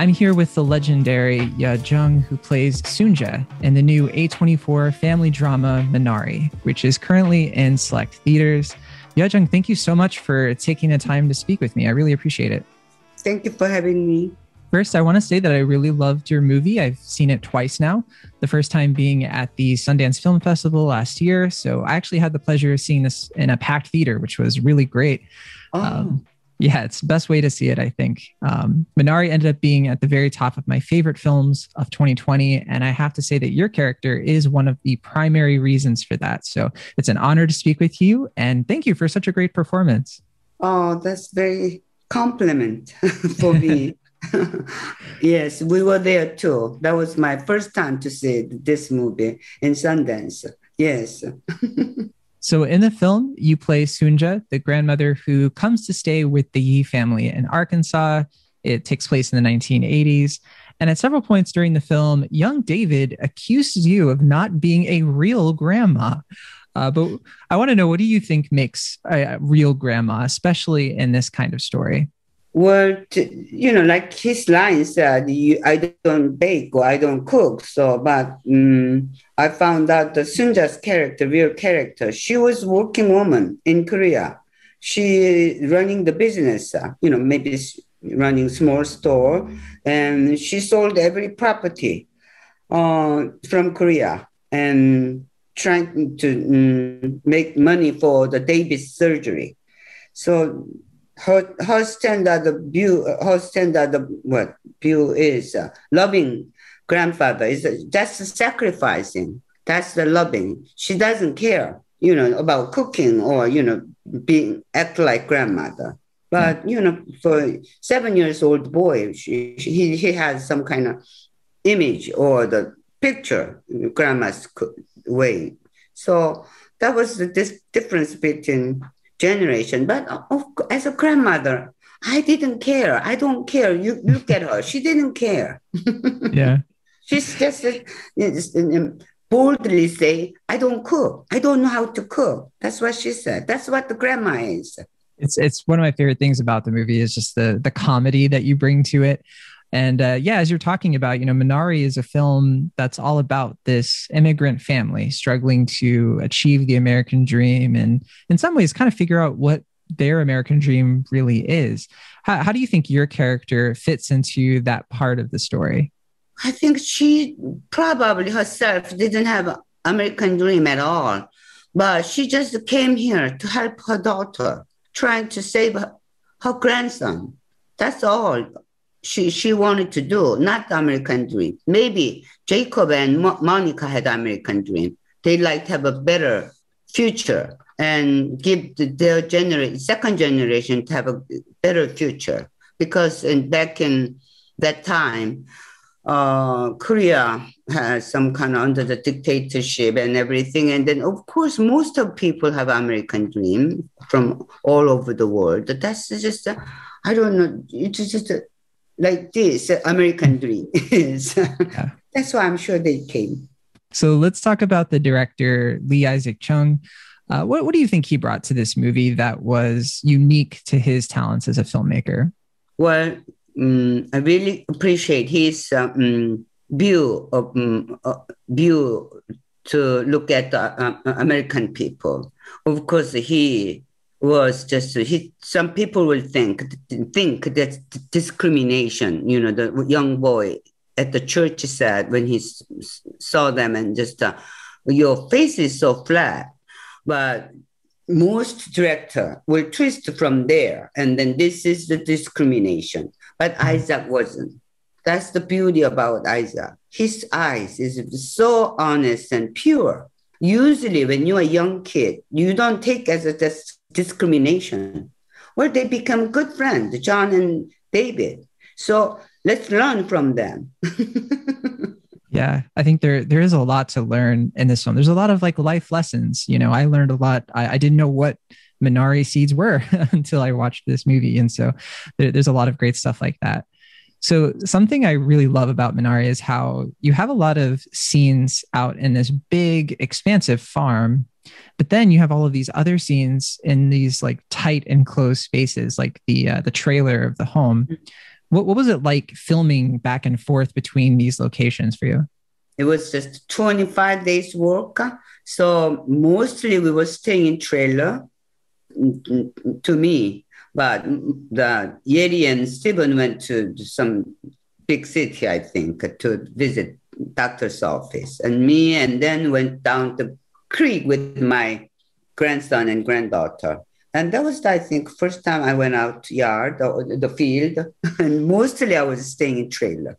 I'm here with the legendary Yuh-Jung, who plays Sunja in the new A24 family drama Minari, which is currently in select theaters. Yuh-Jung, thank you so much for taking the time to speak with me. I really appreciate it. Thank you for having me. First, I want to say that I really loved your movie. I've seen it twice now. The first time being at the Sundance Film Festival last year. So I actually had the pleasure of seeing this in a packed theater, which was really great. Oh. Um, yeah, it's the best way to see it, I think. Um, Minari ended up being at the very top of my favorite films of 2020. And I have to say that your character is one of the primary reasons for that. So it's an honor to speak with you. And thank you for such a great performance. Oh, that's very compliment for me. yes, we were there too. That was my first time to see this movie in Sundance. Yes. so in the film, you play Sunja, the grandmother who comes to stay with the Yi family in Arkansas. It takes place in the 1980s. And at several points during the film, young David accuses you of not being a real grandma. Uh, but I want to know what do you think makes a real grandma, especially in this kind of story? Well, you know, like his line said, you, I don't bake or I don't cook. So, but um, I found out the Sunja's character, real character, she was working woman in Korea. She running the business, uh, you know, maybe running small store, and she sold every property uh, from Korea and trying to um, make money for the David's surgery. So her her standard view, her standard the what view is uh, loving grandfather is uh, that's sacrificing. That's the loving. She doesn't care, you know, about cooking or you know being act like grandmother. But you know, for seven years old boy, she, he he has some kind of image or the picture grandma's way. So that was the this difference between generation. But of, as a grandmother, I didn't care. I don't care. You look at her. She didn't care. yeah. She's just boldly say, I don't cook. I don't know how to cook. That's what she said. That's what the grandma is. It's it's one of my favorite things about the movie is just the the comedy that you bring to it. And uh, yeah, as you're talking about, you know, Minari is a film that's all about this immigrant family struggling to achieve the American dream and in some ways kind of figure out what their American dream really is. How, how do you think your character fits into that part of the story? I think she probably herself didn't have American dream at all, but she just came here to help her daughter, trying to save her, her grandson. That's all she she wanted to do, not the American dream. Maybe Jacob and Mo- Monica had American dream. They like to have a better future and give the, their generation, second generation to have a better future. Because in, back in that time, uh, Korea has some kind of under the dictatorship and everything. And then, of course, most of people have American dream from all over the world. That's just, I don't know, it's just a, like this American dream is. yeah. That's why I'm sure they came. So let's talk about the director, Lee Isaac Chung. Uh, what, what do you think he brought to this movie that was unique to his talents as a filmmaker? Well, um, I really appreciate his um, view of um, uh, view to look at uh, American people. Of course, he was just he, some people will think think that discrimination you know the young boy at the church said when he saw them and just uh, your face is so flat. But most director will twist from there and then this is the discrimination. But isaac wasn't. That's the beauty about isaac. His eyes is so honest and pure. Usually when you're a young kid you don't take as a discrimination well they become good friends john and david. So let's learn from them. Yeah i think there there is a lot to learn in this one there's a lot of like life lessons you know i learned a lot. I, I didn't know what minari seeds were until i watched this movie and so there, there's a lot of great stuff like that. So something I really love about Minari is how you have a lot of scenes out in this big, expansive farm, but then you have all of these other scenes in these like tight and enclosed spaces, like the uh, the trailer of the home. What, what was it like filming back and forth between these locations for you? It was just 25 days work. So mostly we were staying in trailer mm, mm, to me, but the Yeri and Steven went to some big city, I think, to visit doctor's office. And me and then went down the creek with my grandson and granddaughter. And that was, I think, first time I went out yard or the field, and mostly I was staying in trailer.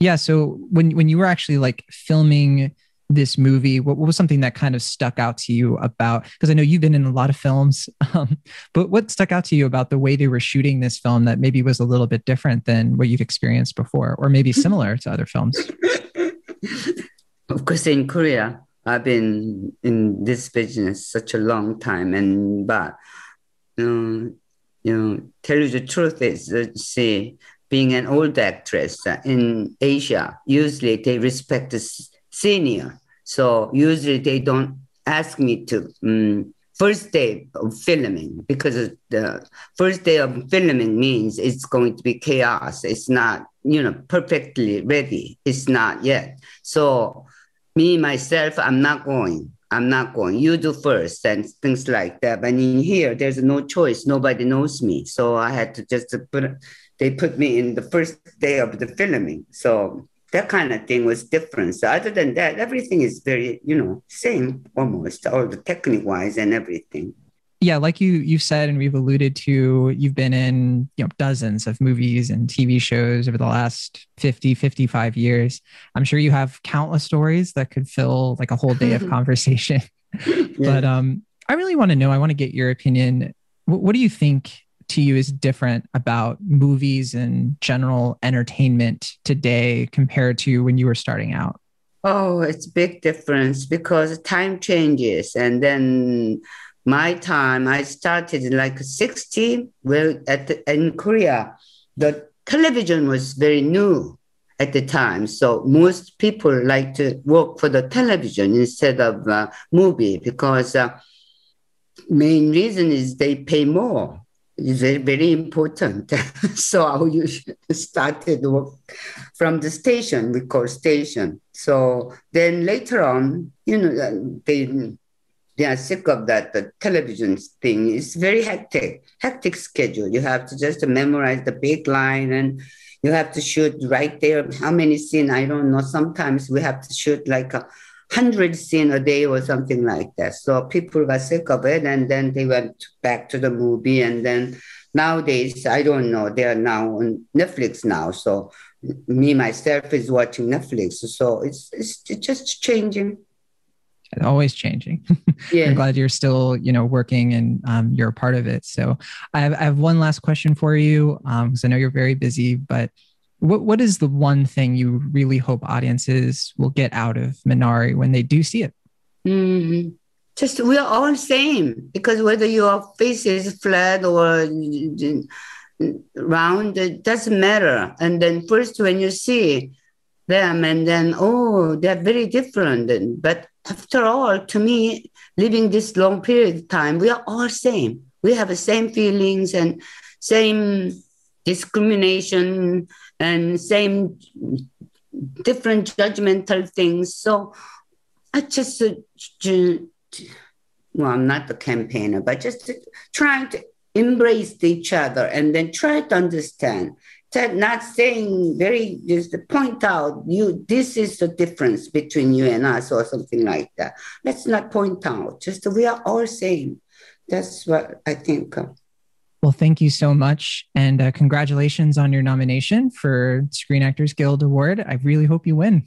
Yeah. So when when you were actually like filming this movie, what, what was something that kind of stuck out to you about? Because I know you've been in a lot of films, um, but what stuck out to you about the way they were shooting this film that maybe was a little bit different than what you've experienced before, or maybe similar to other films? of course, in Korea, I've been in this business such a long time, and but um, you know, tell you the truth is, uh, see, being an old actress uh, in Asia, usually they respect the senior, so usually they don't ask me to. Um, first day of filming because the first day of filming means it's going to be chaos. It's not you know perfectly ready. It's not yet. So me myself i'm not going. I'm not going. You do first and things like that. But in here there's no choice. Nobody knows me. So i had to just put they put me in the first day of the filming. So that kind of thing was different. So other than that everything is very you know same almost all the technique wise and everything yeah like you you've said and we've alluded to you've been in you know dozens of movies and tv shows over the last 50 55 years. I'm sure you have countless stories that could fill like a whole day of conversation. Yeah. but um i really want to know i want to get your opinion. What, what do you think to you is different about movies and general entertainment today compared to when you were starting out? Oh it's a big difference because time changes and then my time, I started like 60. Well, at the, in Korea, the television was very new at the time. So most people like to work for the television instead of uh, movie because uh, main reason is they pay more. It's very, very important. so I usually started work from the station, we call station. So then later on, you know, they they are sick of that the television thing. It's very hectic, hectic schedule. You have to just memorize the big line and you have to shoot right there. How many scene? I don't know. Sometimes we have to shoot like a hundred scene a day or something like that. So people got sick of it, and then they went back to the movie. And then nowadays, I don't know. They are now on Netflix now. So me myself is watching Netflix. So it's it's, it's just changing always changing. Yeah. I'm glad you're still, you know, working and um, you're a part of it. So I have, I have one last question for you because um, I know you're very busy, but what, what is the one thing you really hope audiences will get out of Minari when they do see it? Mm-hmm. Just we're all same because whether your face is flat or round, it doesn't matter. And then first when you see them and then, oh, they're very different. But after all, to me, living this long period of time, we are all same. We have the same feelings and same discrimination and same different judgmental things. So I just, uh, well, I'm not the campaigner, but just trying to embrace each other and then try to understand not saying very just point out you this is the difference between you and us or something like that. Let's not point out just we are all same. That's what i think well thank you so much and uh, congratulations on your nomination for screen actors guild award. I really hope you win.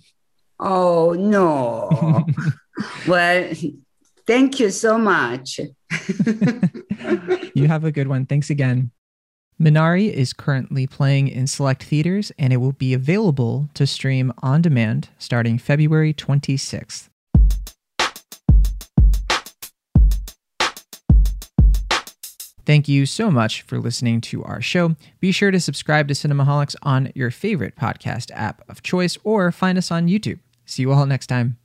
Oh no. Well thank you so much. You have a good one. Thanks again Minari is currently playing in select theaters and it will be available to stream on demand starting February 26th. Thank you so much for listening to our show. Be sure to subscribe to Cinemaholics on your favorite podcast app of choice or find us on YouTube. See you all next time.